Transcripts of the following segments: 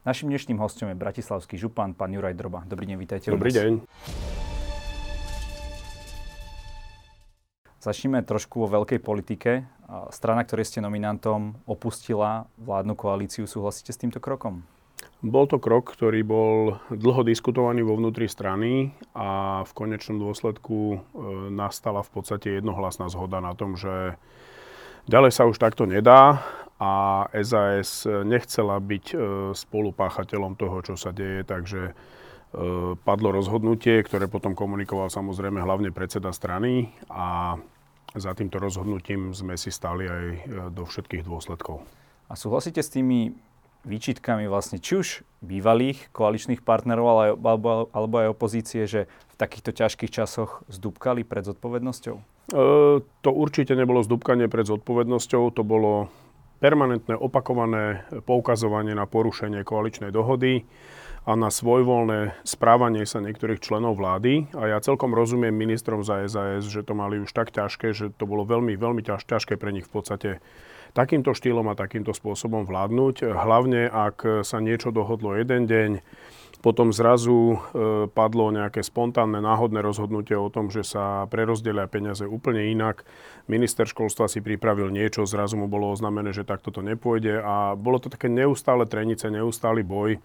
Našim dnešným hostom je bratislavský župan, pán Juraj Droba. Dobrý deň, vítajte. Dobrý deň. Začneme trošku o veľkej politike. Strana, ktorej ste nominantom, opustila vládnu koalíciu. Súhlasíte s týmto krokom? Bol to krok, ktorý bol dlho diskutovaný vo vnútri strany a v konečnom dôsledku e, nastala v podstate jednohlasná zhoda na tom, že ďalej sa už takto nedá a SAS nechcela byť e, spolupáchateľom toho, čo sa deje, takže e, padlo rozhodnutie, ktoré potom komunikoval samozrejme hlavne predseda strany a za týmto rozhodnutím sme si stali aj e, do všetkých dôsledkov. A súhlasíte s tými výčitkami vlastne či už bývalých koaličných partnerov ale, alebo, alebo aj opozície, že v takýchto ťažkých časoch zdúbkali pred zodpovednosťou? E, to určite nebolo zdúbkanie pred zodpovednosťou, to bolo permanentné opakované poukazovanie na porušenie koaličnej dohody a na svojvoľné správanie sa niektorých členov vlády. A ja celkom rozumiem ministrom za SAS, že to mali už tak ťažké, že to bolo veľmi, veľmi ťaž, ťažké pre nich v podstate takýmto štýlom a takýmto spôsobom vládnuť. Hlavne, ak sa niečo dohodlo jeden deň, potom zrazu e, padlo nejaké spontánne, náhodné rozhodnutie o tom, že sa prerozdelia peniaze úplne inak. Minister školstva si pripravil niečo, zrazu mu bolo oznámené, že takto to nepôjde a bolo to také neustále trenice, neustály boj.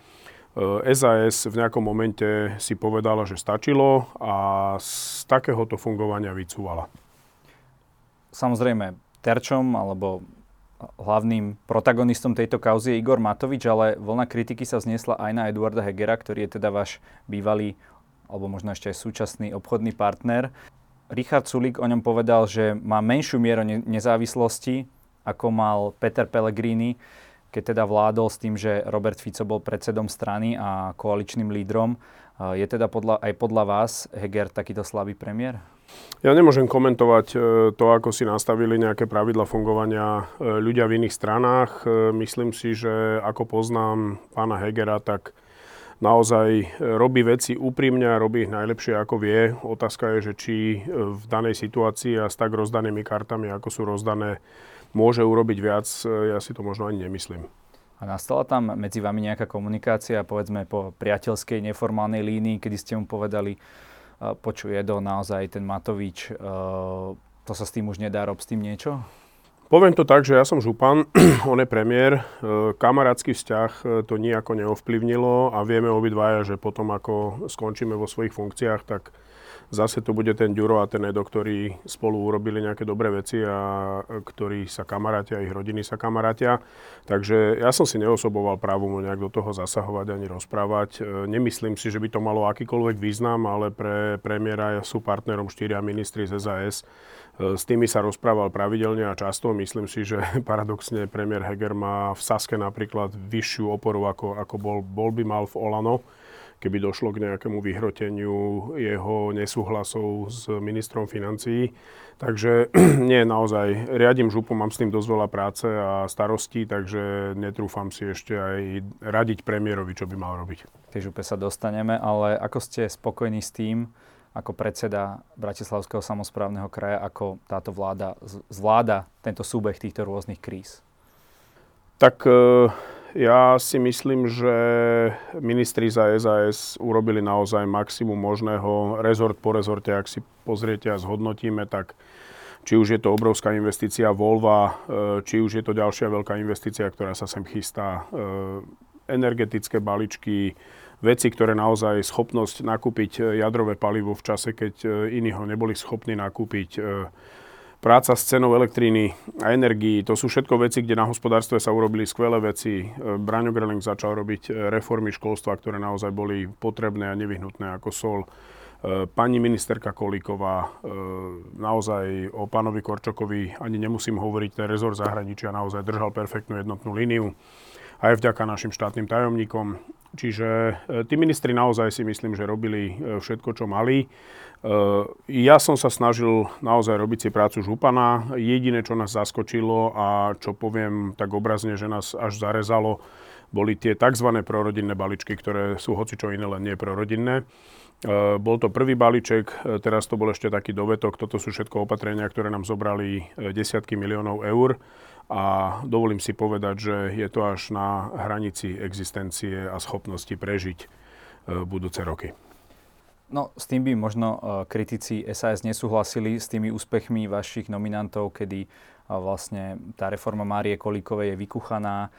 SAS e, v nejakom momente si povedala, že stačilo a z takéhoto fungovania vycúvala. Samozrejme, terčom alebo hlavným protagonistom tejto kauzy je Igor Matovič, ale vlna kritiky sa vzniesla aj na Eduarda Hegera, ktorý je teda váš bývalý, alebo možno ešte aj súčasný obchodný partner. Richard Sulik o ňom povedal, že má menšiu mieru nezávislosti, ako mal Peter Pellegrini, keď teda vládol s tým, že Robert Fico bol predsedom strany a koaličným lídrom. Je teda podľa, aj podľa vás Heger takýto slabý premiér? Ja nemôžem komentovať e, to, ako si nastavili nejaké pravidla fungovania e, ľudia v iných stranách. E, myslím si, že ako poznám pána Hegera, tak naozaj robí veci úprimne a robí ich najlepšie, ako vie. Otázka je, že či v danej situácii a s tak rozdanými kartami, ako sú rozdané, môže urobiť viac. Ja si to možno ani nemyslím. A nastala tam medzi vami nejaká komunikácia, povedzme po priateľskej neformálnej línii, kedy ste mu povedali, počuje do naozaj ten Matovič, e, to sa s tým už nedá, rob s tým niečo? Poviem to tak, že ja som župan, on je premiér. E, kamarátsky vzťah e, to nejako neovplyvnilo a vieme obidvaja, že potom ako skončíme vo svojich funkciách, tak zase to bude ten Ďuro a ten Edo, ktorí spolu urobili nejaké dobré veci a ktorí sa kamarátia, ich rodiny sa kamarátia. Takže ja som si neosoboval právo mu nejak do toho zasahovať ani rozprávať. E, nemyslím si, že by to malo akýkoľvek význam, ale pre premiéra sú partnerom štyria ministri z SAS. E, s tými sa rozprával pravidelne a často. Myslím si, že paradoxne premiér Heger má v Saske napríklad vyššiu oporu, ako, ako bol, bol by mal v Olano keby došlo k nejakému vyhroteniu jeho nesúhlasov s ministrom financií. Takže nie, naozaj, riadím župu, mám s tým dosť veľa práce a starostí, takže netrúfam si ešte aj radiť premiérovi, čo by mal robiť. K tej župe sa dostaneme, ale ako ste spokojní s tým, ako predseda Bratislavského samozprávneho kraja, ako táto vláda zvláda tento súbeh týchto rôznych kríz? Tak e, ja si myslím, že ministri za SAS urobili naozaj maximum možného. Rezort po rezorte, ak si pozriete a zhodnotíme, tak či už je to obrovská investícia Volva, e, či už je to ďalšia veľká investícia, ktorá sa sem chystá, e, energetické baličky, veci, ktoré naozaj schopnosť nakúpiť jadrové palivo v čase, keď e, iní ho neboli schopní nakúpiť, práca s cenou elektriny a energií, to sú všetko veci, kde na hospodárstve sa urobili skvelé veci. E, Braňo Greling začal robiť e, reformy školstva, ktoré naozaj boli potrebné a nevyhnutné ako sol. E, pani ministerka Kolíková, naozaj o pánovi Korčokovi ani nemusím hovoriť, ten rezort zahraničia naozaj držal perfektnú jednotnú líniu aj vďaka našim štátnym tajomníkom. Čiže tí ministri naozaj si myslím, že robili všetko, čo mali. Ja som sa snažil naozaj robiť si prácu župana. Jediné, čo nás zaskočilo a čo poviem tak obrazne, že nás až zarezalo, boli tie tzv. prorodinné baličky, ktoré sú hoci čo iné, len nie prorodinné. Bol to prvý balíček, teraz to bol ešte taký dovetok, toto sú všetko opatrenia, ktoré nám zobrali desiatky miliónov eur a dovolím si povedať, že je to až na hranici existencie a schopnosti prežiť budúce roky. No, s tým by možno e, kritici SAS nesúhlasili s tými úspechmi vašich nominantov, kedy vlastne tá reforma Márie Kolíkovej je vykuchaná.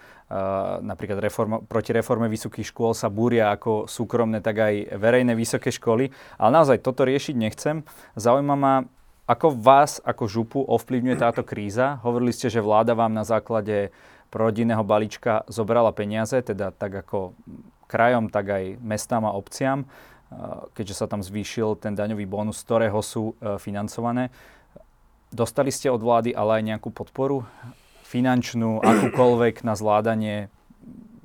Napríklad reforma, proti reforme vysokých škôl sa búria ako súkromné, tak aj verejné vysoké školy. Ale naozaj toto riešiť nechcem. Zaujíma ma, ako vás ako župu ovplyvňuje táto kríza? Hovorili ste, že vláda vám na základe prorodinného balíčka zobrala peniaze, teda tak ako krajom, tak aj mestám a obciam, keďže sa tam zvýšil ten daňový bonus, z ktorého sú e, financované. Dostali ste od vlády ale aj nejakú podporu finančnú, akúkoľvek na zvládanie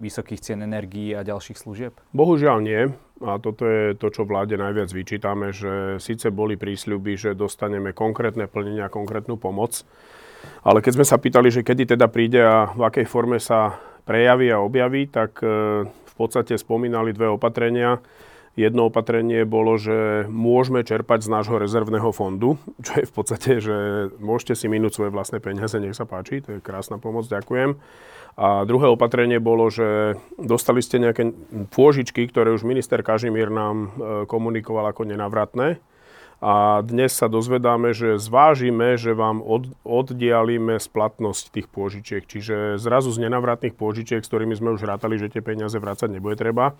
vysokých cien energií a ďalších služieb? Bohužiaľ nie. A toto je to, čo vláde najviac vyčítame, že síce boli prísľuby, že dostaneme konkrétne plnenia, konkrétnu pomoc, ale keď sme sa pýtali, že kedy teda príde a v akej forme sa prejaví a objaví, tak e, v podstate spomínali dve opatrenia. Jedno opatrenie bolo, že môžeme čerpať z nášho rezervného fondu, čo je v podstate, že môžete si minúť svoje vlastné peniaze, nech sa páči, to je krásna pomoc, ďakujem. A druhé opatrenie bolo, že dostali ste nejaké pôžičky, ktoré už minister Kažimír nám e, komunikoval ako nenavratné. A dnes sa dozvedáme, že zvážime, že vám od, oddialíme splatnosť tých pôžičiek. Čiže zrazu z nenavratných pôžičiek, s ktorými sme už rátali, že tie peniaze vrácať nebude treba,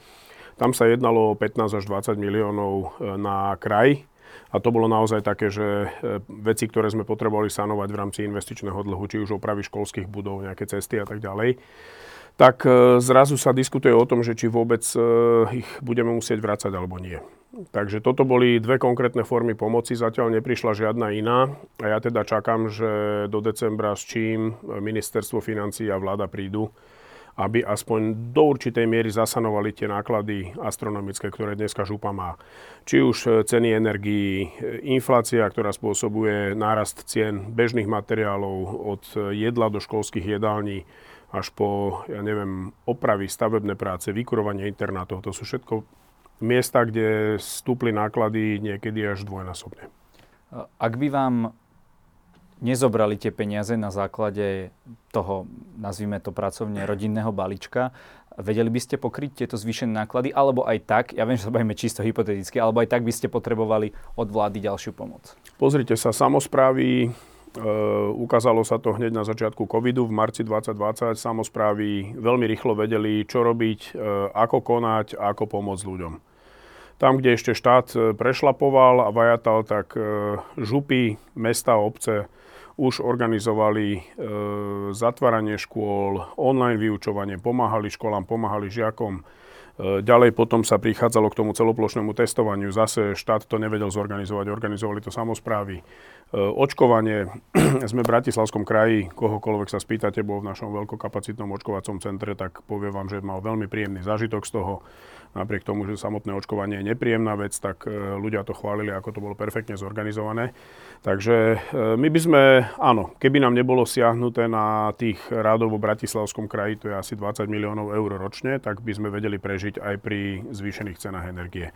tam sa jednalo o 15 až 20 miliónov e, na kraj. A to bolo naozaj také, že e, veci, ktoré sme potrebovali sanovať v rámci investičného dlhu, či už opravy školských budov, nejaké cesty a tak ďalej, tak e, zrazu sa diskutuje o tom, že či vôbec ich budeme musieť vrácať alebo nie. Takže toto boli dve konkrétne formy pomoci, zatiaľ neprišla žiadna iná. A ja teda čakám, že do decembra s čím ministerstvo financí a vláda prídu aby aspoň do určitej miery zasanovali tie náklady astronomické, ktoré dneska župa má. Či už e, ceny energií, e, inflácia, ktorá spôsobuje nárast cien bežných materiálov od jedla do školských jedální, až po, ja neviem, opravy, stavebné práce, vykurovanie internátov. To sú všetko miesta, kde stúpli náklady niekedy až dvojnásobne. Ak by vám nezobrali tie peniaze na základe toho, nazvime to pracovne, rodinného balíčka. Vedeli by ste pokryť tieto zvýšené náklady, alebo aj tak, ja viem, že sa bavíme čisto hypoteticky, alebo aj tak by ste potrebovali od vlády ďalšiu pomoc? Pozrite sa, samozprávy, e, ukázalo sa to hneď na začiatku covidu v marci 2020. Samozprávy veľmi rýchlo vedeli, čo robiť, e, ako konať a ako pomôcť ľuďom. Tam, kde ešte štát e, prešlapoval a vajatal, tak e, župy, mesta, obce už organizovali e, zatváranie škôl, online vyučovanie, pomáhali školám, pomáhali žiakom. E, ďalej potom sa prichádzalo k tomu celoplošnému testovaniu. Zase štát to nevedel zorganizovať, organizovali to samozprávy. E, očkovanie. Sme v Bratislavskom kraji, kohokoľvek sa spýtate, bol v našom veľkokapacitnom očkovacom centre, tak poviem vám, že mal veľmi príjemný zážitok z toho napriek tomu, že samotné očkovanie je nepríjemná vec, tak e, ľudia to chválili, ako to bolo perfektne zorganizované. Takže e, my by sme, áno, keby nám nebolo siahnuté na tých rádov vo Bratislavskom kraji, to je asi 20 miliónov eur ročne, tak by sme vedeli prežiť aj pri zvýšených cenách energie.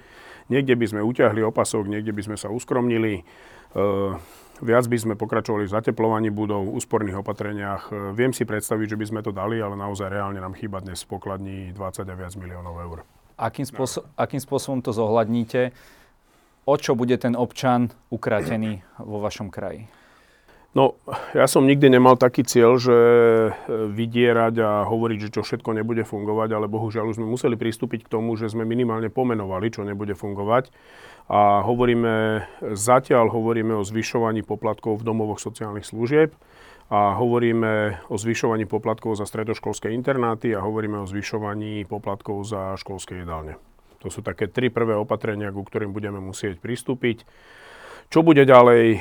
Niekde by sme uťahli opasok, niekde by sme sa uskromnili. E, viac by sme pokračovali v zateplovaní budov, úsporných opatreniach. Viem si predstaviť, že by sme to dali, ale naozaj reálne nám chýba dnes v pokladni 20 a viac miliónov eur. Akým, spôsob, akým spôsobom to zohľadníte? O čo bude ten občan ukratený vo vašom kraji? No, ja som nikdy nemal taký cieľ, že e, vydierať a hovoriť, že čo všetko nebude fungovať, ale bohužiaľ už sme museli pristúpiť k tomu, že sme minimálne pomenovali, čo nebude fungovať. A hovoríme, zatiaľ hovoríme o zvyšovaní poplatkov v domovoch sociálnych služieb a hovoríme o zvyšovaní poplatkov za stredoškolské internáty a hovoríme o zvyšovaní poplatkov za školské jedálne. To sú také tri prvé opatrenia, ku ktorým budeme musieť pristúpiť. Čo bude ďalej, e,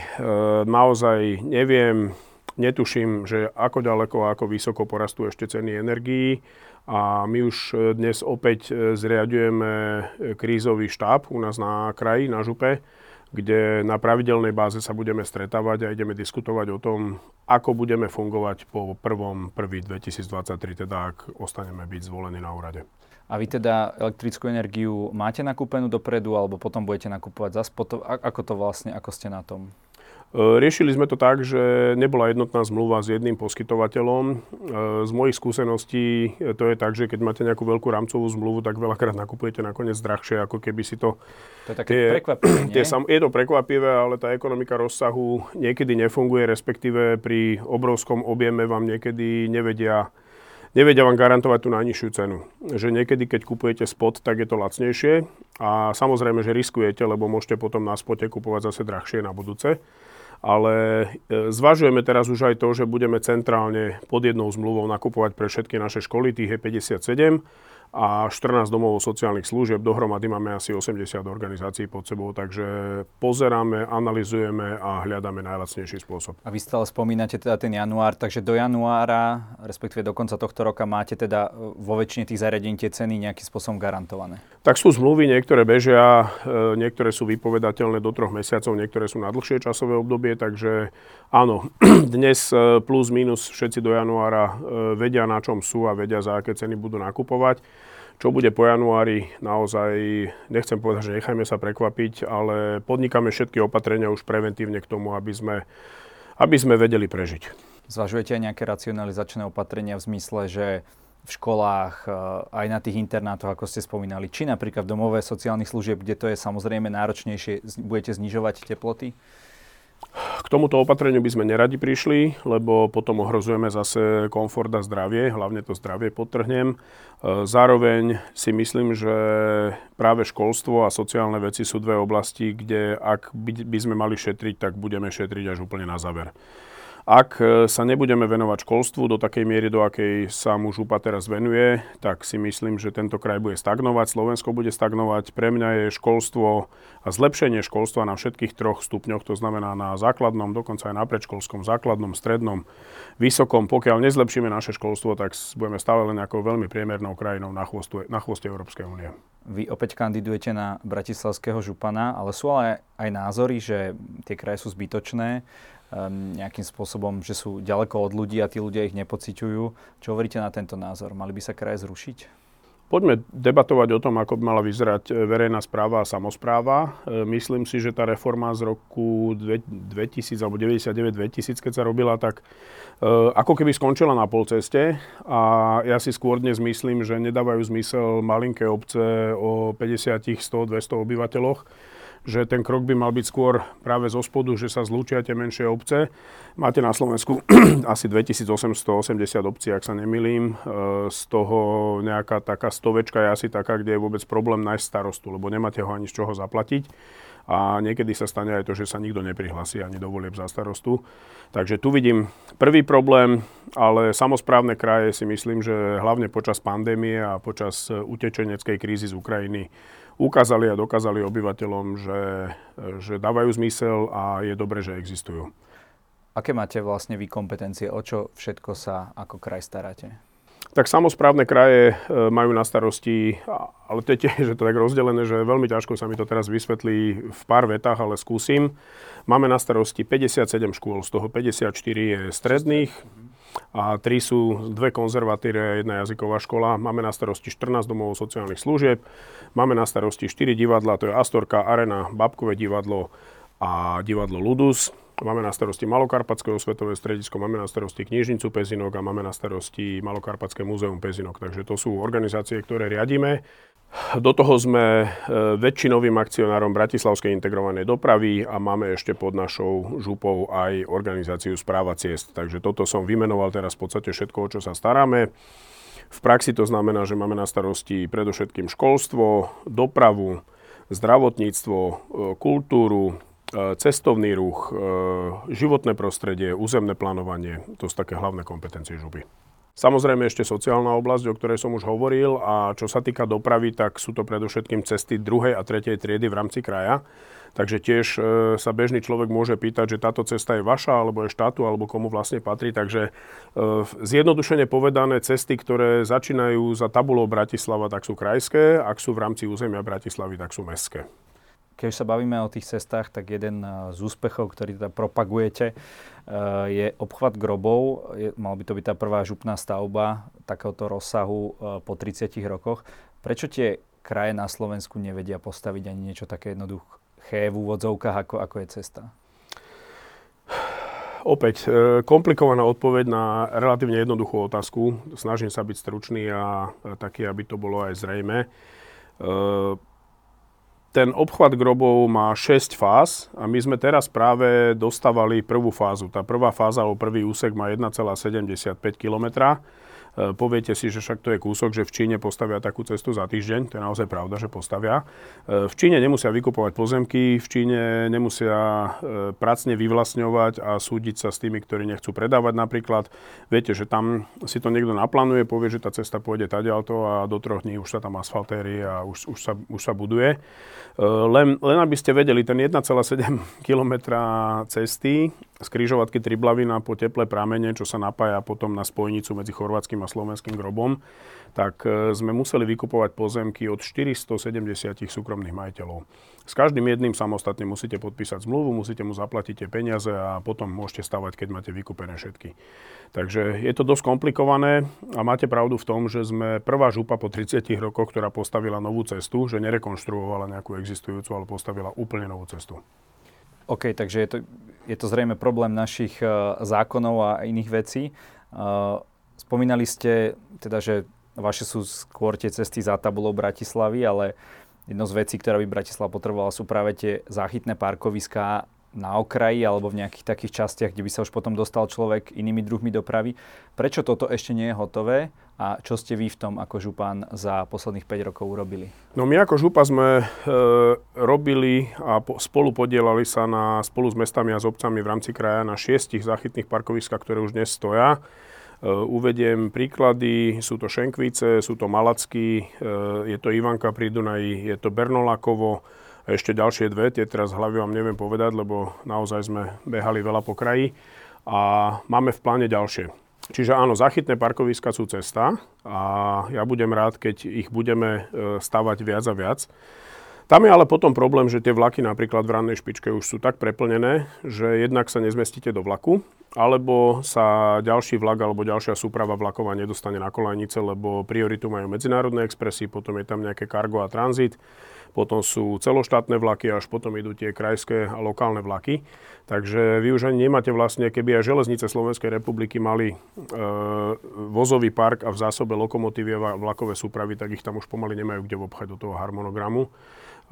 naozaj neviem, netuším, že ako ďaleko a ako vysoko porastú ešte ceny energií a my už dnes opäť zriadujeme krízový štáb u nás na kraji, na župe, kde na pravidelnej báze sa budeme stretávať a ideme diskutovať o tom, ako budeme fungovať po 1. 2023, teda ak ostaneme byť zvolení na úrade. A vy teda elektrickú energiu máte nakúpenú dopredu, alebo potom budete nakupovať za spotov? Ako to vlastne, ako ste na tom? Riešili sme to tak, že nebola jednotná zmluva s jedným poskytovateľom. Z mojich skúseností to je tak, že keď máte nejakú veľkú rámcovú zmluvu, tak veľakrát nakupujete nakoniec drahšie, ako keby si to... To je také tie, prekvapivé, nie? Tie sam, je to prekvapivé, ale tá ekonomika rozsahu niekedy nefunguje, respektíve pri obrovskom objeme vám niekedy nevedia nevedia vám garantovať tú najnižšiu cenu. Že niekedy, keď kupujete spot, tak je to lacnejšie a samozrejme, že riskujete, lebo môžete potom na spote kupovať zase drahšie na budúce ale e, zvažujeme teraz už aj to, že budeme centrálne pod jednou zmluvou nakupovať pre všetky naše školy, tých je 57 a 14 domov sociálnych služieb. Dohromady máme asi 80 organizácií pod sebou, takže pozeráme, analizujeme a hľadáme najlacnejší spôsob. A vy stále spomínate teda ten január, takže do januára, respektíve do konca tohto roka máte teda e, vo väčšine tých zariadení tie ceny nejakým spôsobom garantované? Tak sú zmluvy, niektoré bežia, e, niektoré sú vypovedateľné do troch mesiacov, niektoré sú na dlhšie časové obdobie, takže áno, dnes e, plus minus všetci do januára vedia na čom sú a vedia za aké ceny budú nakupovať. Čo bude po januári, naozaj nechcem povedať, že nechajme sa prekvapiť, ale podnikáme všetky opatrenia už preventívne k tomu, aby sme, aby sme vedeli prežiť. Zvažujete aj nejaké racionalizačné opatrenia v zmysle, že v školách, eh, aj na tých internátoch, ako ste spomínali, či napríklad v domové sociálnych služieb, kde to je samozrejme náročnejšie, budete znižovať teploty? K tomuto opatreniu by sme neradi prišli, lebo potom ohrozujeme zase komfort a zdravie, hlavne to zdravie potrhnem. E, zároveň si myslím, že práve školstvo a sociálne veci sú dve oblasti, kde ak by sme mali šetriť, tak budeme šetriť až úplne na záver. Ak e, sa nebudeme venovať školstvu do takej miery, do akej sa mu župa teraz venuje, tak si myslím, že tento kraj bude stagnovať, Slovensko bude stagnovať. Pre mňa je školstvo a zlepšenie školstva na všetkých troch stupňoch, to znamená na základnom, dokonca aj na predškolskom, základnom, strednom, vysokom. Pokiaľ nezlepšíme naše školstvo, tak budeme stále len ako veľmi priemernou krajinou na, chvostu, na chvoste Európskej únie. Vy opäť kandidujete na bratislavského župana, ale sú ale aj názory, že tie kraje sú zbytočné nejakým spôsobom, že sú ďaleko od ľudí a tí ľudia ich nepociťujú. Čo hovoríte na tento názor? Mali by sa kraje zrušiť? Poďme debatovať o tom, ako by mala vyzerať e, verejná správa a samozpráva. E, myslím si, že tá reforma z roku 2000 alebo 99-2000, keď sa robila, tak e, ako keby skončila na polceste a ja si skôr dnes myslím, že nedávajú zmysel malinké obce o 50, 100, 200 obyvateľoch, že ten krok by mal byť skôr práve zo spodu, že sa zlúčia tie menšie obce. Máte na Slovensku asi 2880 obcí, ak sa nemilím. E, z toho nejaká taká stovečka je asi taká, kde je vôbec problém nájsť starostu, lebo nemáte ho ani z čoho zaplatiť. A niekedy sa stane aj to, že sa nikto neprihlasí ani do volieb za starostu. Takže tu vidím prvý problém, ale samozprávne kraje si myslím, že hlavne počas pandémie a počas utečeneckej krízy z Ukrajiny ukázali a dokázali obyvateľom, že, že dávajú zmysel a je dobre, že existujú. Aké máte vlastne vy kompetencie? O čo všetko sa ako kraj staráte? Tak samozprávne kraje e, majú na starosti, ale to je tiež že to tak rozdelené, že veľmi ťažko sa mi to teraz vysvetlí v pár vetách, ale skúsim. Máme na starosti 57 škôl, z toho 54 je stredných, a tri sú dve konzervatíre jedna jazyková škola. Máme na starosti 14 domov sociálnych služieb, máme na starosti 4 divadla, to je Astorka, Arena, Babkové divadlo a divadlo Ludus. Máme na starosti Malokarpatské osvetové stredisko, máme na starosti knižnicu Pezinok a máme na starosti Malokarpatské múzeum Pezinok. Takže to sú organizácie, ktoré riadíme. Do toho sme e, väčšinovým akcionárom Bratislavskej integrovanej dopravy a máme ešte pod našou župou aj organizáciu správa ciest. Takže toto som vymenoval teraz v podstate všetko, o čo sa staráme. V praxi to znamená, že máme na starosti predovšetkým školstvo, dopravu, zdravotníctvo, e, kultúru, e, cestovný ruch, životné prostredie, územné plánovanie. To sú také hlavné kompetencie župy. Samozrejme ešte sociálna oblasť, o ktorej som už hovoril a čo sa týka dopravy, tak sú to predovšetkým cesty druhej a tretej triedy v rámci kraja. Takže tiež e, sa bežný človek môže pýtať, že táto cesta je vaša, alebo je štátu, alebo komu vlastne patrí. Takže e, zjednodušene povedané, cesty, ktoré začínajú za tabulou Bratislava, tak sú krajské, ak sú v rámci územia Bratislavy, tak sú mestské. Keď sa bavíme o tých cestách, tak jeden eh, z úspechov, ktorý teda propagujete, eh, je obchvat grobov. mal by to byť tá prvá župná stavba takéhoto rozsahu eh, po 30 rokoch. Prečo tie kraje na Slovensku nevedia postaviť ani niečo také jednoduché v úvodzovkách, ako, ako je cesta? opäť komplikovaná odpoveď na relatívne jednoduchú otázku. Snažím sa byť stručný a taký, aby to bolo aj zrejme. Ten obchvat grobov má 6 fáz a my sme teraz práve dostávali prvú fázu. Tá prvá fáza, alebo prvý úsek má 1,75 km E, poviete si, že však to je kúsok, že v Číne postavia takú cestu za týždeň. To je naozaj pravda, že postavia. E, v Číne nemusia vykupovať pozemky, v Číne nemusia e, pracne vyvlastňovať a súdiť sa s tými, ktorí nechcú predávať napríklad. Viete, že tam si to niekto naplánuje, povie, že tá cesta pôjde tadialto a do troch dní už sa tam asfaltéri a už, už, sa, už sa buduje. Len, len aby ste vedeli, ten 1,7 km cesty z križovatky Triblavina po teple pramene, čo sa napája potom na spojnicu medzi chorvátskym a slovenským grobom, tak e, sme museli vykupovať pozemky od 470 súkromných majiteľov. S každým jedným samostatne musíte podpísať zmluvu, musíte mu zaplatiť tie peniaze a potom môžete stavať, keď máte vykúpené všetky. Takže je to dosť komplikované a máte pravdu v tom, že sme prvá župa po 30 rokoch, ktorá postavila novú cestu, že nerekonštruovala nejakú existujúcu, ale postavila úplne novú cestu. OK, takže je to, je to zrejme problém našich uh, zákonov a iných vecí. Uh, spomínali ste teda, že vaše sú skôr tie cesty za tabulou Bratislavy, ale jedno z vecí, ktorá by Bratislava potrebovala, sú práve tie záchytné parkoviská na okraji alebo v nejakých takých častiach, kde by sa už potom dostal človek inými druhmi dopravy. Prečo toto ešte nie je hotové a čo ste vy v tom ako župan za posledných 5 rokov urobili? No my ako župa sme e, robili a po, spolu podielali sa na, spolu s mestami a s obcami v rámci kraja na šiestich záchytných parkoviskách, ktoré už dnes stoja. E, uvediem príklady, sú to Šenkvice, sú to Malacky, e, je to Ivanka pri Dunaji, je to Bernolakovo, a ešte ďalšie dve, tie teraz hlavy vám neviem povedať, lebo naozaj sme behali veľa po kraji a máme v pláne ďalšie. Čiže áno, zachytné parkoviska sú cesta a ja budem rád, keď ich budeme e, stavať viac a viac. Tam je ale potom problém, že tie vlaky napríklad v rannej špičke už sú tak preplnené, že jednak sa nezmestíte do vlaku, alebo sa ďalší vlak alebo ďalšia súprava vlaková nedostane na kolajnice, lebo prioritu majú medzinárodné expresy, potom je tam nejaké kargo a tranzit potom sú celoštátne vlaky, až potom idú tie krajské a lokálne vlaky. Takže vy už ani nemáte vlastne, keby aj železnice Slovenskej republiky mali e, vozový park a v zásobe lokomotívy a vlakové súpravy, tak ich tam už pomaly nemajú kde obchať do toho harmonogramu.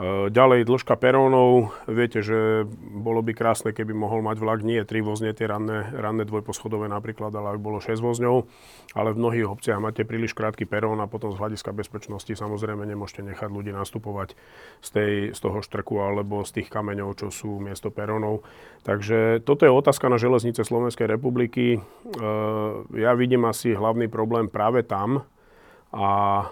E, ďalej dĺžka perónov. Viete, že bolo by krásne, keby mohol mať vlak nie 3 vozne, tie ranné, ranné dvojposchodové napríklad, ale aby bolo 6 vozňov. Ale v mnohých obciach máte príliš krátky perón a potom z hľadiska bezpečnosti samozrejme nemôžete nechať ľudí nastupovať z, tej, z toho štrku alebo z tých kameňov, čo sú miesto perónov. Takže toto je otázka na železnice Slovenskej republiky. E, ja vidím asi hlavný problém práve tam, a e,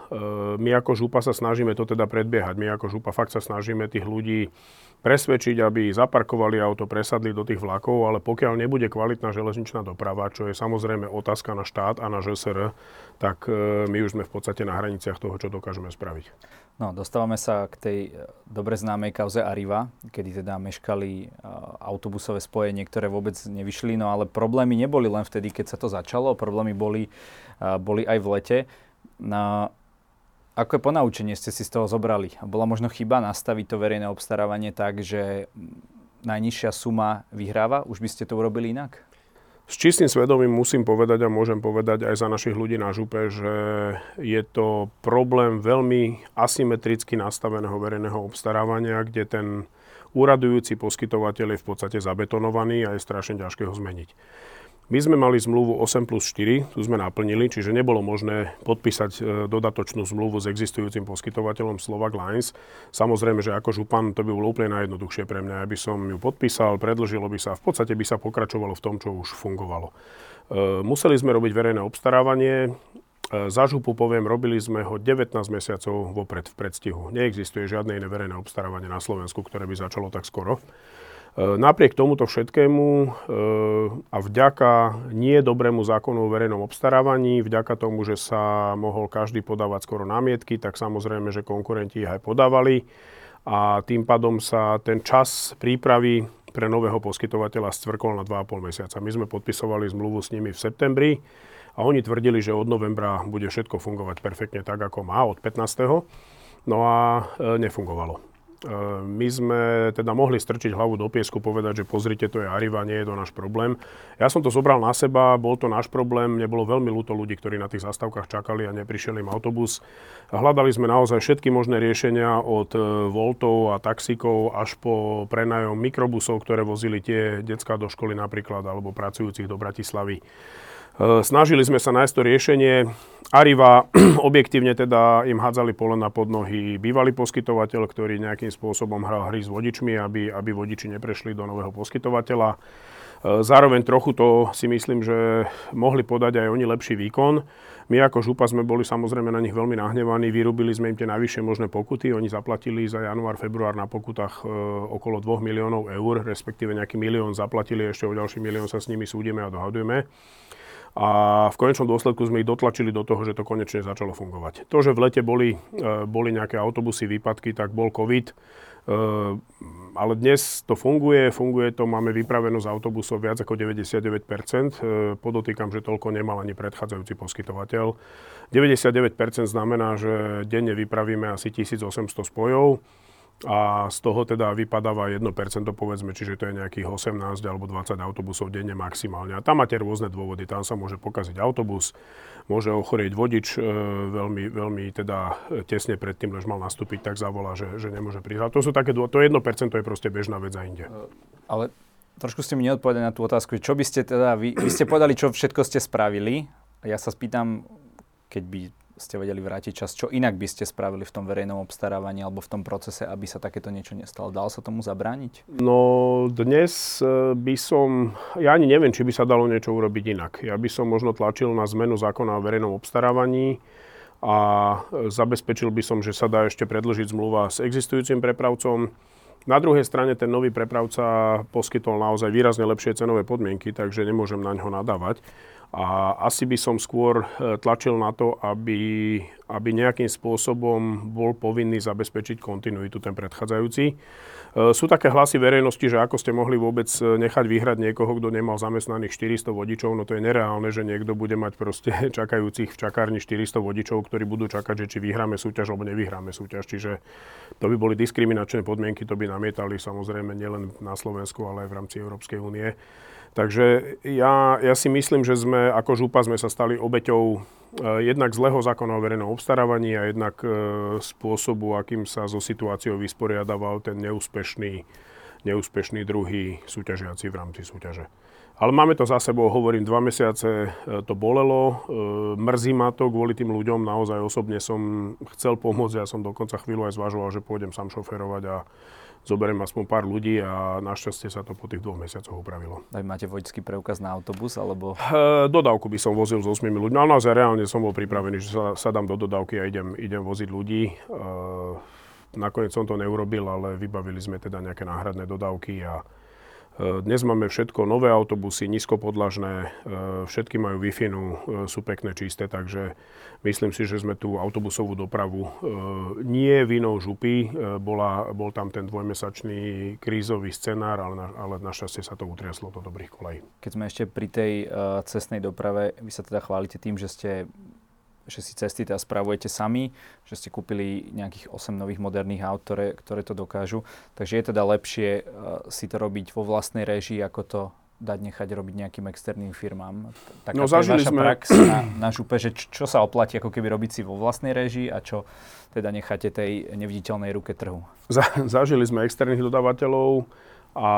my ako župa sa snažíme to teda predbiehať. My ako župa fakt sa snažíme tých ľudí presvedčiť, aby zaparkovali auto, presadli do tých vlakov, ale pokiaľ nebude kvalitná železničná doprava, čo je samozrejme otázka na štát a na ŽSR, tak e, my už sme v podstate na hraniciach toho, čo dokážeme spraviť. No, dostávame sa k tej e, dobre známej kauze Arriva, kedy teda meškali autobusové spoje, niektoré vôbec nevyšli, no ale problémy neboli len vtedy, keď sa to začalo, problémy boli, boli aj v lete. Na, ako ponaučenie ste si z toho zobrali? Bola možno chyba nastaviť to verejné obstarávanie tak, že najnižšia suma vyhráva? Už by ste to urobili inak? S čistým svedomím musím povedať a môžem povedať aj za našich ľudí na župe, že je to problém veľmi asymetricky nastaveného verejného obstarávania, kde ten úradujúci poskytovateľ je v podstate zabetonovaný a je strašne ťažké ho zmeniť. My sme mali zmluvu 8 plus 4, tu sme naplnili, čiže nebolo možné podpísať e, dodatočnú zmluvu s existujúcim poskytovateľom Slovak Lines. Samozrejme, že ako župan to by bolo úplne najjednoduchšie pre mňa, aby som ju podpísal, predlžilo by sa, v podstate by sa pokračovalo v tom, čo už fungovalo. E, museli sme robiť verejné obstarávanie, e, za župu poviem, robili sme ho 19 mesiacov vopred v predstihu. Neexistuje žiadne iné verejné obstarávanie na Slovensku, ktoré by začalo tak skoro. E, napriek tomuto všetkému e, a vďaka nie dobrému zákonu o verejnom obstarávaní, vďaka tomu, že sa mohol každý podávať skoro námietky, tak samozrejme, že konkurenti ich aj podávali a tým pádom sa ten čas prípravy pre nového poskytovateľa stvrkol na 2,5 mesiaca. My sme podpisovali zmluvu s nimi v septembri a oni tvrdili, že od novembra bude všetko fungovať perfektne tak, ako má, od 15. No a e, nefungovalo. My sme teda mohli strčiť hlavu do piesku, povedať, že pozrite, to je Arriva, nie je to náš problém. Ja som to zobral na seba, bol to náš problém, mne bolo veľmi ľúto ľudí, ktorí na tých zastávkach čakali a neprišiel im autobus. Hľadali sme naozaj všetky možné riešenia od voltov a taxikov až po prenajom mikrobusov, ktoré vozili tie detská do školy napríklad, alebo pracujúcich do Bratislavy. E, snažili sme sa nájsť to riešenie. Arriva objektívne teda im hádzali polena pod nohy bývalý poskytovateľ, ktorý nejakým spôsobom hral hry s vodičmi, aby, aby vodiči neprešli do nového poskytovateľa. E, zároveň trochu to si myslím, že mohli podať aj oni lepší výkon. My ako župa sme boli samozrejme na nich veľmi nahnevaní, vyrobili sme im tie najvyššie možné pokuty, oni zaplatili za január, február na pokutách e, okolo 2 miliónov eur, respektíve nejaký milión zaplatili, ešte o ďalší milión sa s nimi súdime a dohadujeme a v konečnom dôsledku sme ich dotlačili do toho, že to konečne začalo fungovať. To, že v lete boli, e, boli nejaké autobusy, výpadky, tak bol COVID, e, ale dnes to funguje, funguje to, máme vypravenosť autobusov viac ako 99%, e, podotýkam, že toľko nemal ani predchádzajúci poskytovateľ. 99% znamená, že denne vypravíme asi 1800 spojov, a z toho teda vypadáva 1% povedzme, čiže to je nejakých 18 alebo 20 autobusov denne maximálne. A tam máte rôzne dôvody, tam sa môže pokaziť autobus, môže ochorieť vodič, e, veľmi, veľmi teda tesne predtým, než mal nastúpiť, tak zavolá, že, že nemôže prísť. A to sú také, to 1% je proste bežná vec a inde. E, ale trošku ste mi neodpovedali na tú otázku, čo by ste teda, vy, vy ste povedali, čo všetko ste spravili. Ja sa spýtam, keď by ste vedeli vrátiť čas, čo inak by ste spravili v tom verejnom obstarávaní alebo v tom procese, aby sa takéto niečo nestalo? Dalo sa tomu zabrániť? No dnes e, by som, ja ani neviem, či by sa dalo niečo urobiť inak. Ja by som možno tlačil na zmenu zákona o verejnom obstarávaní a e, zabezpečil by som, že sa dá ešte predlžiť zmluva s existujúcim prepravcom. Na druhej strane ten nový prepravca poskytol naozaj výrazne lepšie cenové podmienky, takže nemôžem na ňo nadávať. A asi by som skôr e, tlačil na to, aby, aby nejakým spôsobom bol povinný zabezpečiť kontinuitu ten predchádzajúci. E, sú také hlasy verejnosti, že ako ste mohli vôbec e, nechať vyhrať niekoho, kto nemal zamestnaných 400 vodičov, no to je nereálne, že niekto bude mať proste čakajúcich v čakárni 400 vodičov, ktorí budú čakať, že či vyhráme súťaž alebo nevyhráme súťaž. Čiže to by boli diskriminačné podmienky, to by namietali samozrejme nielen na Slovensku, ale aj v rámci Európskej únie. Takže ja, ja si myslím, že sme ako župa sme sa stali obeťou e, jednak zlého zákona o verejnom obstarávaní a jednak e, spôsobu, akým sa so situáciou vysporiadaval ten neúspešný, neúspešný druhý súťažiaci v rámci súťaže. Ale máme to za sebou, hovorím, dva mesiace e, to bolelo, mrzí ma to kvôli tým ľuďom, naozaj osobne som chcel pomôcť, ja som dokonca chvíľu aj zvažoval, že pôjdem sám šoferovať a zoberiem aspoň pár ľudí a našťastie sa to po tých dvoch mesiacoch upravilo. Aj máte vojský preukaz na autobus, alebo? E, dodávku by som vozil s 8 ľuďmi, ale naozaj reálne som bol pripravený, že sa, sa dám do dodávky a idem, idem voziť ľudí. E, nakoniec som to neurobil, ale vybavili sme teda nejaké náhradné dodávky a dnes máme všetko, nové autobusy, nízkopodlažné, e, všetky majú wi e, sú pekné, čisté, takže myslím si, že sme tú autobusovú dopravu nie vinou župy, bola, bol tam ten dvojmesačný krízový scenár, ale, na, ale našťastie sa to utriaslo do dobrých kolej. Keď sme ešte pri tej cestnej doprave, vy sa teda chválite tým, že ste že si cesty teda spravujete sami, že ste kúpili nejakých 8 nových moderných aut, ktoré, ktoré to dokážu. Takže je teda lepšie uh, si to robiť vo vlastnej režii, ako to dať nechať robiť nejakým externým firmám. Taká no, zažili vaša sme... prax na, na župe, že čo, čo sa oplatí ako keby robiť si vo vlastnej režii a čo teda necháte tej neviditeľnej ruke trhu? Za, zažili sme externých dodávateľov, a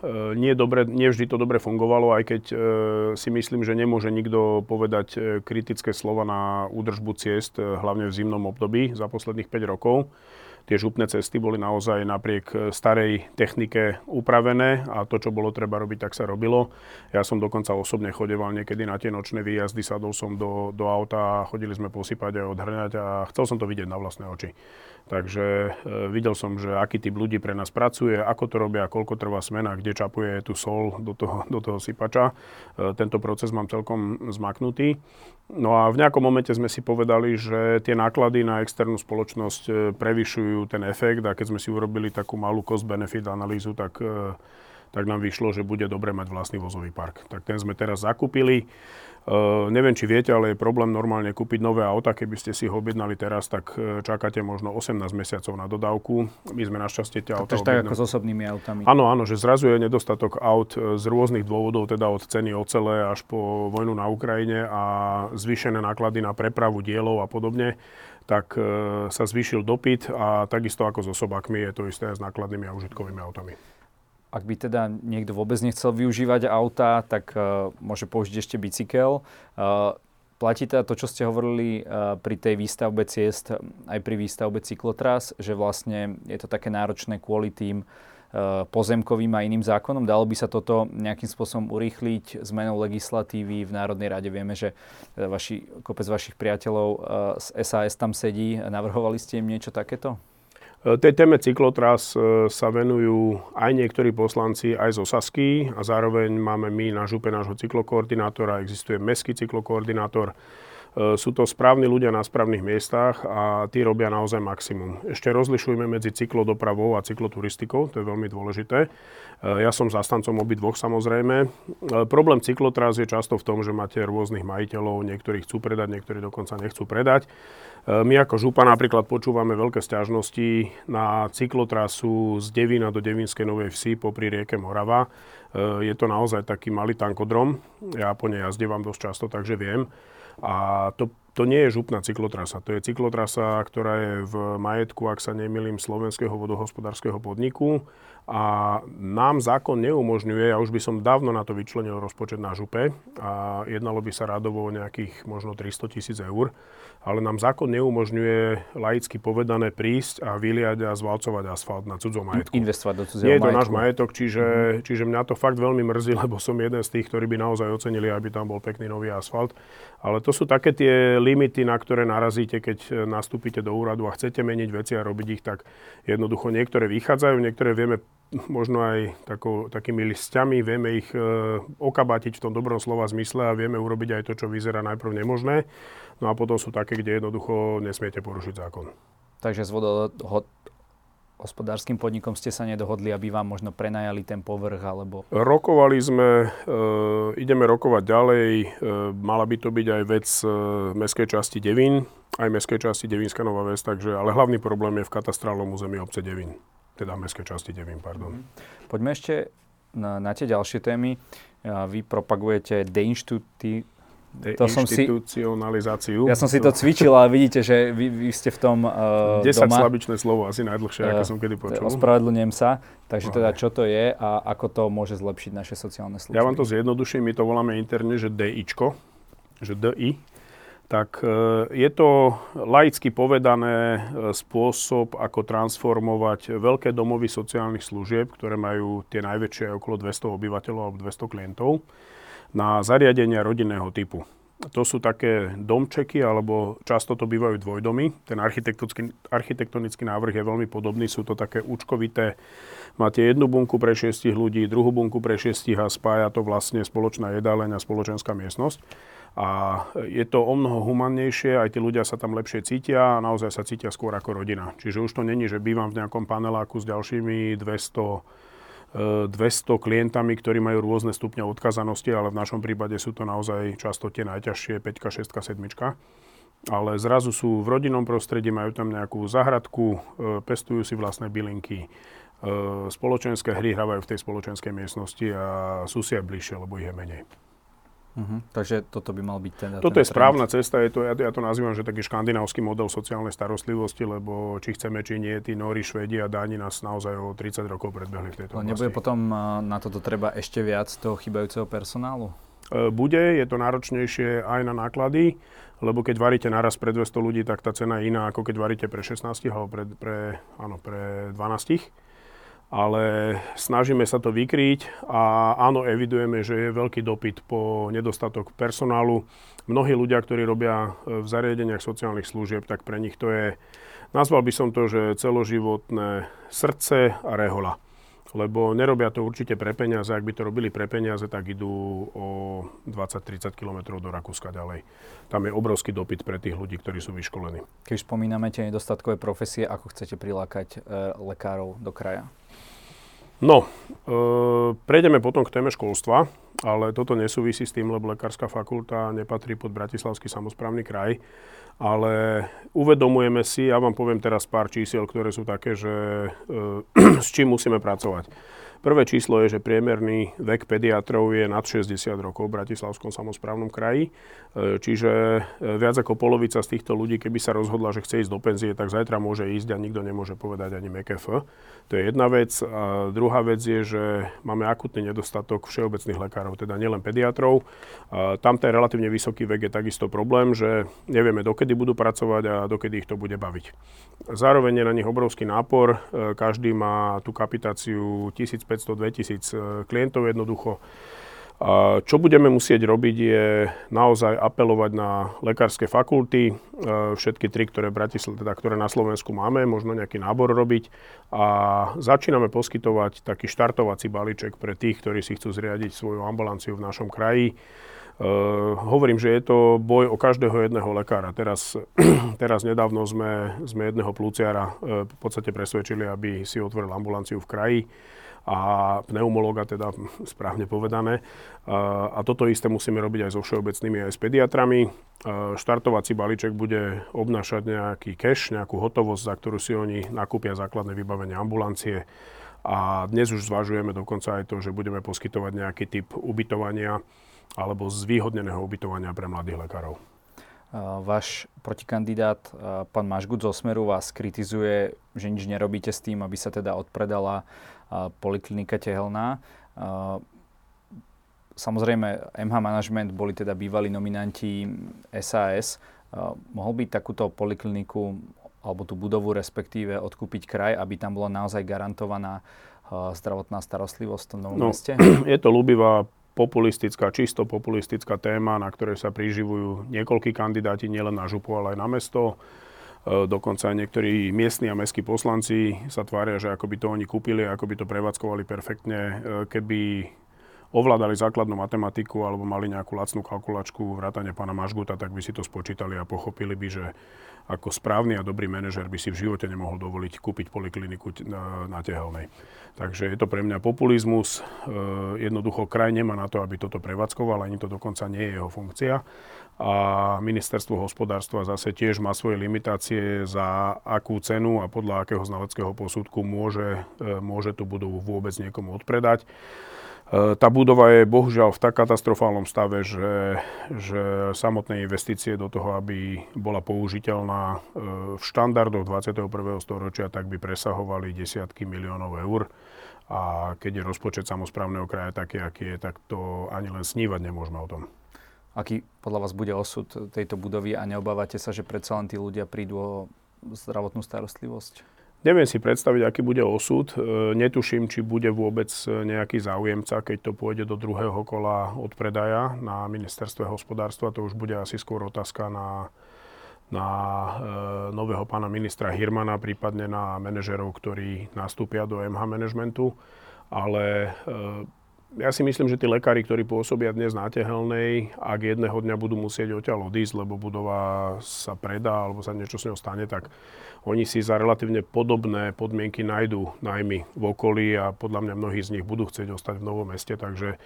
e, nie, dobre, nie vždy to dobre fungovalo, aj keď e, si myslím, že nemôže nikto povedať e, kritické slova na údržbu ciest, hlavne v zimnom období za posledných 5 rokov. Tie župné cesty boli naozaj napriek starej technike upravené a to, čo bolo treba robiť, tak sa robilo. Ja som dokonca osobne chodeval niekedy na tie nočné výjazdy, sadol som do, do auta, chodili sme posypať a odhrňať a chcel som to vidieť na vlastné oči. Takže e, videl som, že aký typ ľudí pre nás pracuje, ako to robia, koľko trvá smena, kde čapuje tú sol do toho, do toho sypača. E, tento proces mám celkom zmaknutý. No a v nejakom momente sme si povedali, že tie náklady na externú spoločnosť e, prevyšujú ten efekt a keď sme si urobili takú malú cost-benefit analýzu, tak tak nám vyšlo, že bude dobre mať vlastný vozový park. Tak ten sme teraz zakúpili. Uh, neviem, či viete, ale je problém normálne kúpiť nové auta. Keby ste si ho objednali teraz, tak uh, čakáte možno 18 mesiacov na dodávku. My sme našťastie tie auta tak ako s osobnými autami. Áno, áno, že zrazu je nedostatok aut e, z rôznych dôvodov, teda od ceny ocele až po vojnu na Ukrajine a zvýšené náklady na prepravu dielov a podobne tak sa zvýšil dopyt a takisto ako s osobákmi je to isté s nákladnými a užitkovými autami ak by teda niekto vôbec nechcel využívať auta, tak uh, môže použiť ešte bicykel. Uh, platí teda to, čo ste hovorili uh, pri tej výstavbe ciest, aj pri výstavbe cyklotras, že vlastne je to také náročné kvôli tým pozemkovým a iným zákonom. Dalo by sa toto nejakým spôsobom urýchliť zmenou legislatívy v Národnej rade? Vieme, že vaši, kopec vašich priateľov z SAS tam sedí. Navrhovali ste im niečo takéto? E, tej téme cyklotras e, sa venujú aj niektorí poslanci aj zo Sasky a zároveň máme my na župe nášho cyklokoordinátora, existuje mestský cyklokoordinátor. E, sú to správni ľudia na správnych miestach a tí robia naozaj maximum. Ešte rozlišujeme medzi cyklodopravou a cykloturistikou, to je veľmi dôležité. Ja som zastancom obidvoch samozrejme. Problém cyklotras je často v tom, že máte rôznych majiteľov, niektorí chcú predať, niektorí dokonca nechcú predať. E, my ako župa napríklad počúvame veľké stiažnosti na cyklotrasu z Devina do Devinskej Novej Vsi popri rieke Morava. E, je to naozaj taký malý tankodrom. Ja po nej jazdievam dosť často, takže viem. A to, to nie je župná cyklotrasa. To je cyklotrasa, ktorá je v majetku, ak sa nemýlim, Slovenského vodohospodárskeho podniku a nám zákon neumožňuje, ja už by som dávno na to vyčlenil rozpočet na župe a jednalo by sa radovo o nejakých možno 300 tisíc eur, ale nám zákon neumožňuje laicky povedané prísť a vyliať a zvalcovať asfalt na cudzom majetku. Investovať do cudzieho Nie je to náš majetok, čiže, mm-hmm. čiže mňa to fakt veľmi mrzí, lebo som jeden z tých, ktorí by naozaj ocenili, aby tam bol pekný nový asfalt. Ale to sú také tie limity, na ktoré narazíte, keď nastúpite do úradu a chcete meniť veci a robiť ich, tak jednoducho niektoré vychádzajú, niektoré vieme možno aj takou, takými lisťami, vieme ich e, okabatiť v tom dobrom slova zmysle a vieme urobiť aj to, čo vyzerá najprv nemožné. No a potom sú také, kde jednoducho nesmiete porušiť zákon. Takže vodoho- hospodárskym podnikom ste sa nedohodli, aby vám možno prenajali ten povrch alebo... Rokovali sme, e, ideme rokovať ďalej. E, mala by to byť aj vec e, mestskej časti Devín, aj mestskej časti Devínska Nová Ves, takže, ale hlavný problém je v katastrálnom území obce Devín teda mestskej časti Devín, pardon. Mhm. Poďme ešte na, na tie ďalšie témy. Vy propagujete deinštitúty, to som si, ja som si to cvičil a vidíte, že vy, vy ste v tom uh, 10 doma. slabičné slovo, asi najdlhšie, uh, ako som kedy počul. Ospravedlňujem sa. Takže teda čo to je a ako to môže zlepšiť naše sociálne služby? Ja vám to zjednoduším, my to voláme interne, že DIčko, že DI tak e, je to laicky povedané e, spôsob, ako transformovať veľké domovy sociálnych služieb, ktoré majú tie najväčšie okolo 200 obyvateľov alebo 200 klientov, na zariadenia rodinného typu. To sú také domčeky, alebo často to bývajú dvojdomy. Ten architektonický návrh je veľmi podobný, sú to také účkovité. Máte jednu bunku pre šiestich ľudí, druhú bunku pre šiestich a spája to vlastne spoločná jedáleň a spoločenská miestnosť. A je to o mnoho humannejšie, aj tí ľudia sa tam lepšie cítia a naozaj sa cítia skôr ako rodina. Čiže už to není, že bývam v nejakom paneláku s ďalšími 200 200 e, klientami, ktorí majú rôzne stupňa odkazanosti, ale v našom prípade sú to naozaj často tie najťažšie 5, 6, 7. Ale zrazu sú v rodinnom prostredí, majú tam nejakú zahradku, e, pestujú si vlastné bylinky, e, spoločenské hry hrávajú v tej spoločenskej miestnosti a sú si aj bližšie, lebo ich je menej. Uh-huh. Takže toto by mal byť ten Toto ten je správna cesta, je to, ja, ja to nazývam, že taký škandinávsky model sociálnej starostlivosti, lebo či chceme, či nie, tí Nóri, Švedi a Dáni nás naozaj o 30 rokov predbehli v tejto oblasti. Nebude potom na toto treba ešte viac toho chybajúceho personálu? E, bude, je to náročnejšie aj na náklady, lebo keď varíte naraz pre 200 ľudí, tak tá cena je iná, ako keď varíte pre 16 alebo pre, pre, áno, pre 12 ale snažíme sa to vykryť a áno, evidujeme, že je veľký dopyt po nedostatok personálu. Mnohí ľudia, ktorí robia e, v zariadeniach sociálnych služieb, tak pre nich to je, nazval by som to, že celoživotné srdce a rehola. Lebo nerobia to určite pre peniaze. Ak by to robili pre peniaze, tak idú o 20-30 km do Rakúska ďalej. Tam je obrovský dopyt pre tých ľudí, ktorí sú vyškolení. Keď spomíname tie nedostatkové profesie, ako chcete prilákať e, lekárov do kraja? No, e, prejdeme potom k téme školstva, ale toto nesúvisí s tým, lebo lekárska fakulta nepatrí pod Bratislavský samozprávny kraj. Ale uvedomujeme si, ja vám poviem teraz pár čísiel, ktoré sú také, že e, s čím musíme pracovať. Prvé číslo je, že priemerný vek pediatrov je nad 60 rokov v Bratislavskom samozprávnom kraji. E, čiže e, viac ako polovica z týchto ľudí, keby sa rozhodla, že chce ísť do penzie, tak zajtra môže ísť a nikto nemôže povedať ani MKF. To je jedna vec. A druhá vec je, že máme akutný nedostatok všeobecných lekárov, teda nielen pediatrov. A tam ten relatívne vysoký vek je takisto problém, že nevieme, dokedy budú pracovať a dokedy ich to bude baviť. Zároveň je na nich obrovský nápor. E, každý má tú kapitáciu 1000 1500-2000 eh, klientov jednoducho. A čo budeme musieť robiť je naozaj apelovať na lekárske fakulty, eh, všetky tri, ktoré, Bratisl- teda, ktoré na Slovensku máme, možno nejaký nábor robiť a začíname poskytovať taký štartovací balíček pre tých, ktorí si chcú zriadiť svoju ambulanciu v našom kraji. Uh, hovorím, že je to boj o každého jedného lekára. Teraz, teraz nedávno sme, sme jedného plúciara uh, v podstate presvedčili, aby si otvoril ambulanciu v kraji a pneumologa, teda správne povedané. A toto isté musíme robiť aj so všeobecnými, aj s pediatrami. Štartovací balíček bude obnášať nejaký cash, nejakú hotovosť, za ktorú si oni nakúpia základné vybavenie ambulancie. A dnes už zvažujeme dokonca aj to, že budeme poskytovať nejaký typ ubytovania alebo zvýhodneného ubytovania pre mladých lekárov. Váš protikandidát, pán Mašgut zo Smeru, vás kritizuje, že nič nerobíte s tým, aby sa teda odpredala poliklinika tehelná. Samozrejme, MH Management boli teda bývalí nominanti SAS. Mohol by takúto polikliniku alebo tú budovu respektíve odkúpiť kraj, aby tam bola naozaj garantovaná zdravotná starostlivosť v tom novom no, meste? Je to ľubivá populistická, čisto populistická téma, na ktorej sa priživujú niekoľkí kandidáti, nielen na župu, ale aj na mesto. E, dokonca niektorí miestni a mestskí poslanci sa tvária, že ako by to oni kúpili, ako by to prevádzkovali perfektne, e, keby ovládali základnú matematiku alebo mali nejakú lacnú kalkulačku vrátane pána Mažguta, tak by si to spočítali a pochopili by, že ako správny a dobrý manažer by si v živote nemohol dovoliť kúpiť polikliniku na, na Tehelnej. Takže je to pre mňa populizmus. E, jednoducho kraj nemá na to, aby toto prevádzkoval, ani to dokonca nie je jeho funkcia. A ministerstvo hospodárstva zase tiež má svoje limitácie, za akú cenu a podľa akého znaleckého posudku môže, e, môže tú budovu vôbec niekomu odpredať. E, tá budova je bohužiaľ v tak katastrofálnom stave, že, že samotné investície do toho, aby bola použiteľná e, v štandardoch 21. storočia, tak by presahovali desiatky miliónov eur. A keď je rozpočet samozprávneho kraja taký, aký je, tak to ani len snívať nemôžeme o tom. Aký podľa vás bude osud tejto budovy a neobávate sa, že predsa len tí ľudia prídu o zdravotnú starostlivosť? Neviem si predstaviť, aký bude osud. E, netuším, či bude vôbec nejaký záujemca, keď to pôjde do druhého kola od predaja na ministerstve hospodárstva. To už bude asi skôr otázka na, na e, nového pána ministra Hirmana, prípadne na manažerov, ktorí nastúpia do MH managementu. Ale e, ja si myslím, že tí lekári, ktorí pôsobia dnes na Tehelnej, ak jedného dňa budú musieť odtiaľ odísť, lebo budova sa predá alebo sa niečo s ňou stane, tak oni si za relatívne podobné podmienky nájdú najmy v okolí a podľa mňa mnohí z nich budú chcieť ostať v Novom meste, takže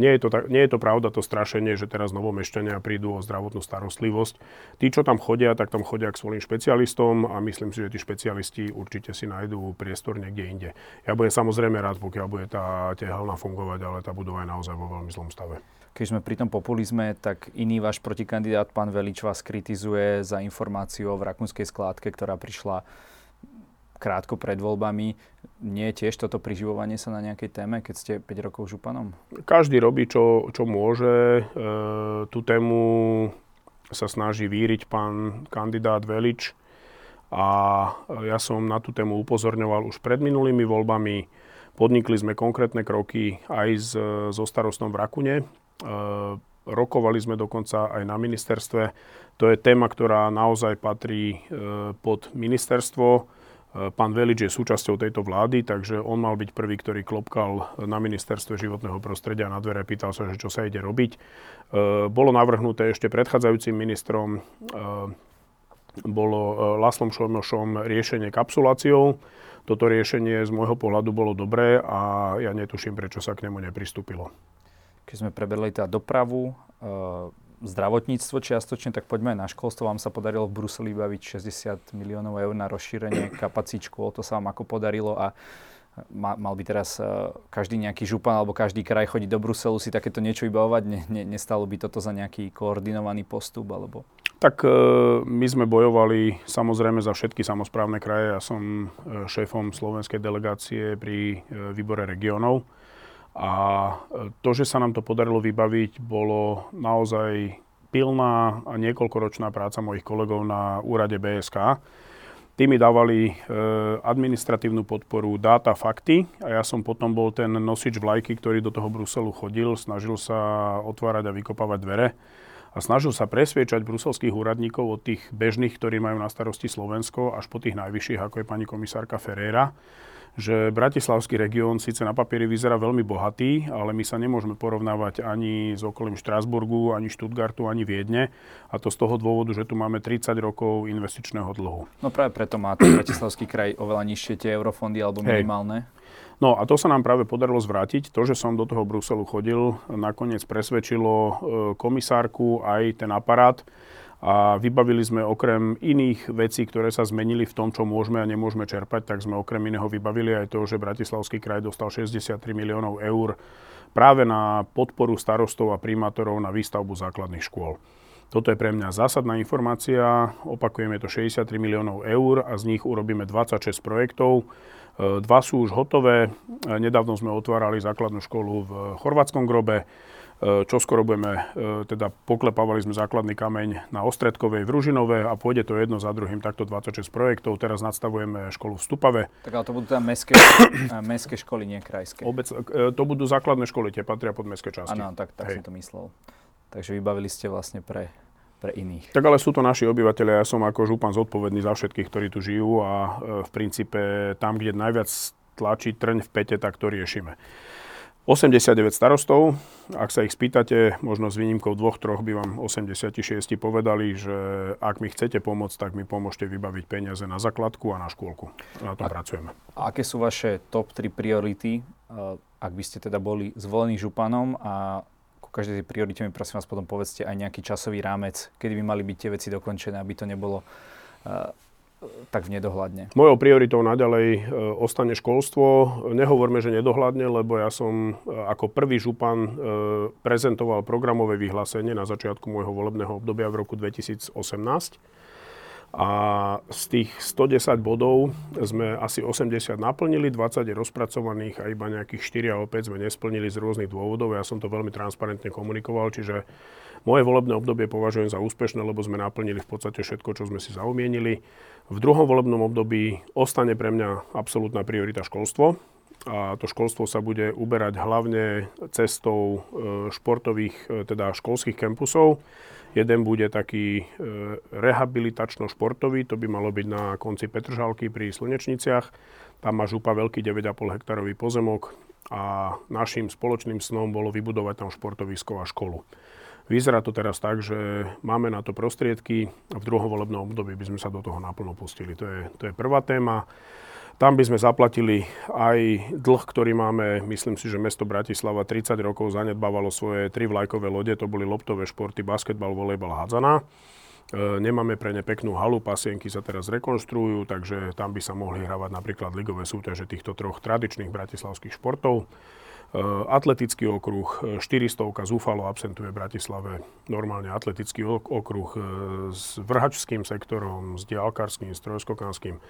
nie je, to nie je to pravda to strašenie, že teraz novomešťania prídu o zdravotnú starostlivosť. Tí, čo tam chodia, tak tam chodia k svojim špecialistom a myslím si, že tí špecialisti určite si nájdú priestor niekde inde. Ja budem samozrejme rád, pokiaľ bude tá tehelná fungovať, ale tá budova je naozaj vo veľmi zlom stave. Keď sme pri tom populizme, tak iný váš protikandidát, pán Velič, vás kritizuje za informáciu o rakúnskej skládke, ktorá prišla krátko pred voľbami. Nie je tiež toto priživovanie sa na nejakej téme, keď ste 5 rokov županom? Každý robí, čo, čo môže. E, tú tému sa snaží víriť pán kandidát Velič. A ja som na tú tému upozorňoval už pred minulými voľbami. Podnikli sme konkrétne kroky aj s, so starostom v Rakune. E, rokovali sme dokonca aj na ministerstve. To je téma, ktorá naozaj patrí e, pod ministerstvo Eh, pán Velič je súčasťou tejto vlády, takže on mal byť prvý, ktorý klopkal na ministerstve životného prostredia na dvere, pýtal sa, že čo sa ide robiť. Bolo navrhnuté ešte predchádzajúcim ministrom, bolo Laslom Šomošom riešenie kapsuláciou. toto riešenie z môjho pohľadu bolo dobré a ja netuším, prečo sa k nemu nepristúpilo. Keď sme preberali teda dopravu, e, zdravotníctvo čiastočne, tak poďme aj na školstvo. Vám sa podarilo v Bruseli baviť 60 miliónov eur na rozšírenie kapacít škôl. To sa vám ako podarilo a mal by teraz e, každý nejaký župan alebo každý kraj chodiť do Bruselu si takéto niečo vybavovať? Ne, ne, nestalo by toto za nejaký koordinovaný postup? Alebo... Tak e, my sme bojovali samozrejme za všetky samozprávne kraje. Ja som e, šéfom slovenskej delegácie pri výbore regionov. A to, že sa nám to podarilo vybaviť, bolo naozaj pilná a niekoľkoročná práca mojich kolegov na úrade BSK Tí mi dávali e, administratívnu podporu, dáta, fakty a ja som potom bol ten nosič vlajky, ktorý do toho Bruselu chodil, snažil sa otvárať a vykopávať dvere a snažil sa presviečať bruselských úradníkov od tých bežných, ktorí majú na starosti Slovensko, až po tých najvyšších, ako je pani komisárka Ferreira, že Bratislavský región síce na papieri vyzerá veľmi bohatý, ale my sa nemôžeme porovnávať ani s okolím Štrásburgu, ani Štutgartu, ani Viedne. A to z toho dôvodu, že tu máme 30 rokov investičného dlhu. No práve preto má ten Bratislavský kraj oveľa nižšie tie eurofondy alebo minimálne. Hej. No a to sa nám práve podarilo zvrátiť. To, že som do toho Bruselu chodil, nakoniec presvedčilo e, komisárku aj ten aparát, a vybavili sme okrem iných vecí, ktoré sa zmenili v tom, čo môžeme a nemôžeme čerpať, tak sme okrem iného vybavili aj to, že Bratislavský kraj dostal 63 miliónov eur práve na podporu starostov a primátorov na výstavbu základných škôl. Toto je pre mňa zásadná informácia. Opakujeme to 63 miliónov eur a z nich urobíme 26 projektov. E, dva sú už hotové. E, nedávno sme otvárali základnú školu v Chorvátskom grobe. E, čo skoro budeme, e, teda poklepávali sme základný kameň na Ostredkovej v Ružinove a pôjde to jedno za druhým, takto 26 projektov. Teraz nadstavujeme školu v Stupave. Tak ale to budú tam mestské, mestské školy, nie krajské. Obec, e, to budú základné školy, tie patria pod mestské časti. Áno, tak, tak som to myslel. Takže vybavili ste vlastne pre, pre iných. Tak ale sú to naši obyvateľia. Ja som ako župan zodpovedný za všetkých, ktorí tu žijú a v princípe tam, kde najviac tlačí trň v pete, tak to riešime. 89 starostov, ak sa ich spýtate, možno s výnimkou dvoch, troch by vám 86 povedali, že ak mi chcete pomôcť, tak mi pomôžte vybaviť peniaze na základku a na škôlku. Na tom a, pracujeme. A aké sú vaše top 3 priority, ak by ste teda boli zvolení županom a ku každej tej priorite mi prosím vás potom povedzte aj nejaký časový rámec, kedy by mali byť tie veci dokončené, aby to nebolo tak v nedohľadne? Mojou prioritou naďalej e, ostane školstvo. Nehovorme, že nedohľadne, lebo ja som e, ako prvý župan e, prezentoval programové vyhlásenie na začiatku môjho volebného obdobia v roku 2018. A z tých 110 bodov sme asi 80 naplnili, 20 je rozpracovaných a iba nejakých 4 alebo 5 sme nesplnili z rôznych dôvodov. Ja som to veľmi transparentne komunikoval, čiže moje volebné obdobie považujem za úspešné, lebo sme naplnili v podstate všetko, čo sme si zaumienili. V druhom volebnom období ostane pre mňa absolútna priorita školstvo. A to školstvo sa bude uberať hlavne cestou e, športových, e, teda školských kampusov. Jeden bude taký e, rehabilitačno-športový, to by malo byť na konci Petržalky pri Slnečniciach. Tam má župa veľký 9,5 hektarový pozemok a našim spoločným snom bolo vybudovať tam športovisko a školu. Vyzerá to teraz tak, že máme na to prostriedky a v druhom volebnom období by sme sa do toho naplno pustili. To je, to je prvá téma. Tam by sme zaplatili aj dlh, ktorý máme. Myslím si, že mesto Bratislava 30 rokov zanedbávalo svoje tri vlajkové lode. To boli loptové športy, basketbal, volejbal, hádzaná. E, nemáme pre ne peknú halu, pasienky sa teraz rekonštruujú, takže tam by sa mohli hravať napríklad ligové súťaže týchto troch tradičných bratislavských športov. Eh, atletický okruh, 400 eh, zúfalo absentuje v Bratislave. Normálne atletický okruh eh, s vrhačským sektorom, s diálkarským, s trojskokanským.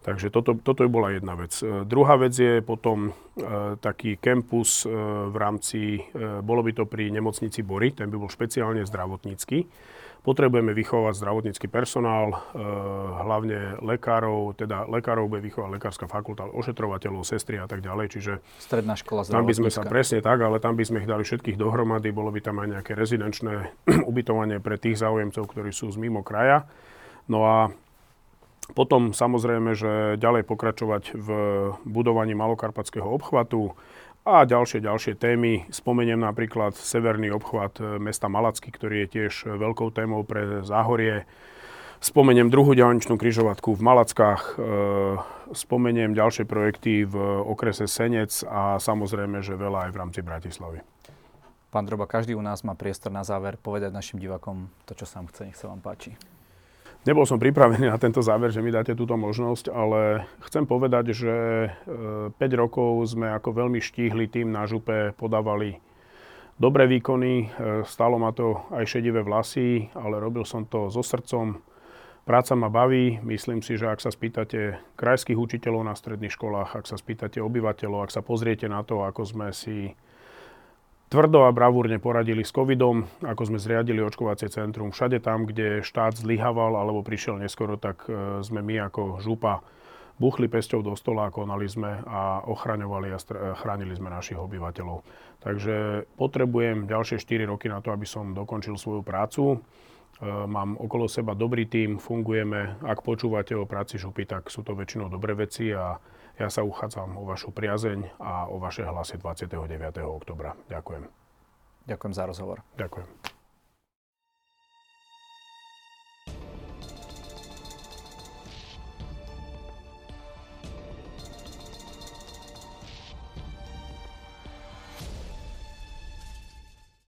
Takže toto, toto by bola jedna vec. Druhá vec je potom taký kempus v rámci, bolo by to pri nemocnici Bory, ten by bol špeciálne zdravotnícky Potrebujeme vychovať zdravotnícky personál, e, hlavne lekárov, teda lekárov bude vychovať lekárska fakulta, ošetrovateľov, sestry a tak ďalej. Čiže Stredná škola Tam by sme sa presne tak, ale tam by sme ich dali všetkých dohromady, bolo by tam aj nejaké rezidenčné ubytovanie pre tých záujemcov, ktorí sú z mimo kraja. No a potom samozrejme, že ďalej pokračovať v budovaní malokarpatského obchvatu, a ďalšie, ďalšie témy. Spomeniem napríklad severný obchvat e, mesta Malacky, ktorý je tiež veľkou témou pre Záhorie. Spomeniem druhú diálničnú križovatku v Malackách, e, spomeniem ďalšie projekty v okrese Senec a samozrejme, že veľa aj v rámci Bratislavy. Pán Droba, každý u nás má priestor na záver povedať našim divakom to, čo sa vám chce, nech sa vám páči. Nebol som pripravený na tento záver, že mi dáte túto možnosť, ale chcem povedať, že 5 e, rokov sme ako veľmi štíhli tým na župe podávali dobré výkony. E, stálo ma to aj šedivé vlasy, ale robil som to so srdcom. Práca ma baví. Myslím si, že ak sa spýtate krajských učiteľov na stredných školách, ak sa spýtate obyvateľov, ak sa pozriete na to, ako sme si tvrdo a bravúrne poradili s covidom, ako sme zriadili očkovacie centrum. Všade tam, kde štát zlyhaval alebo prišiel neskoro, tak e, sme my ako župa buchli pesťou do stola, konali sme a ochraňovali a chránili sme našich obyvateľov. Takže potrebujem ďalšie 4 roky na to, aby som dokončil svoju prácu. E, mám okolo seba dobrý tím, fungujeme. Ak počúvate o práci župy, tak sú to väčšinou dobré veci a ja sa uchádzam o vašu priazeň a o vaše hlasy 29. oktobra. Ďakujem. Ďakujem za rozhovor. Ďakujem.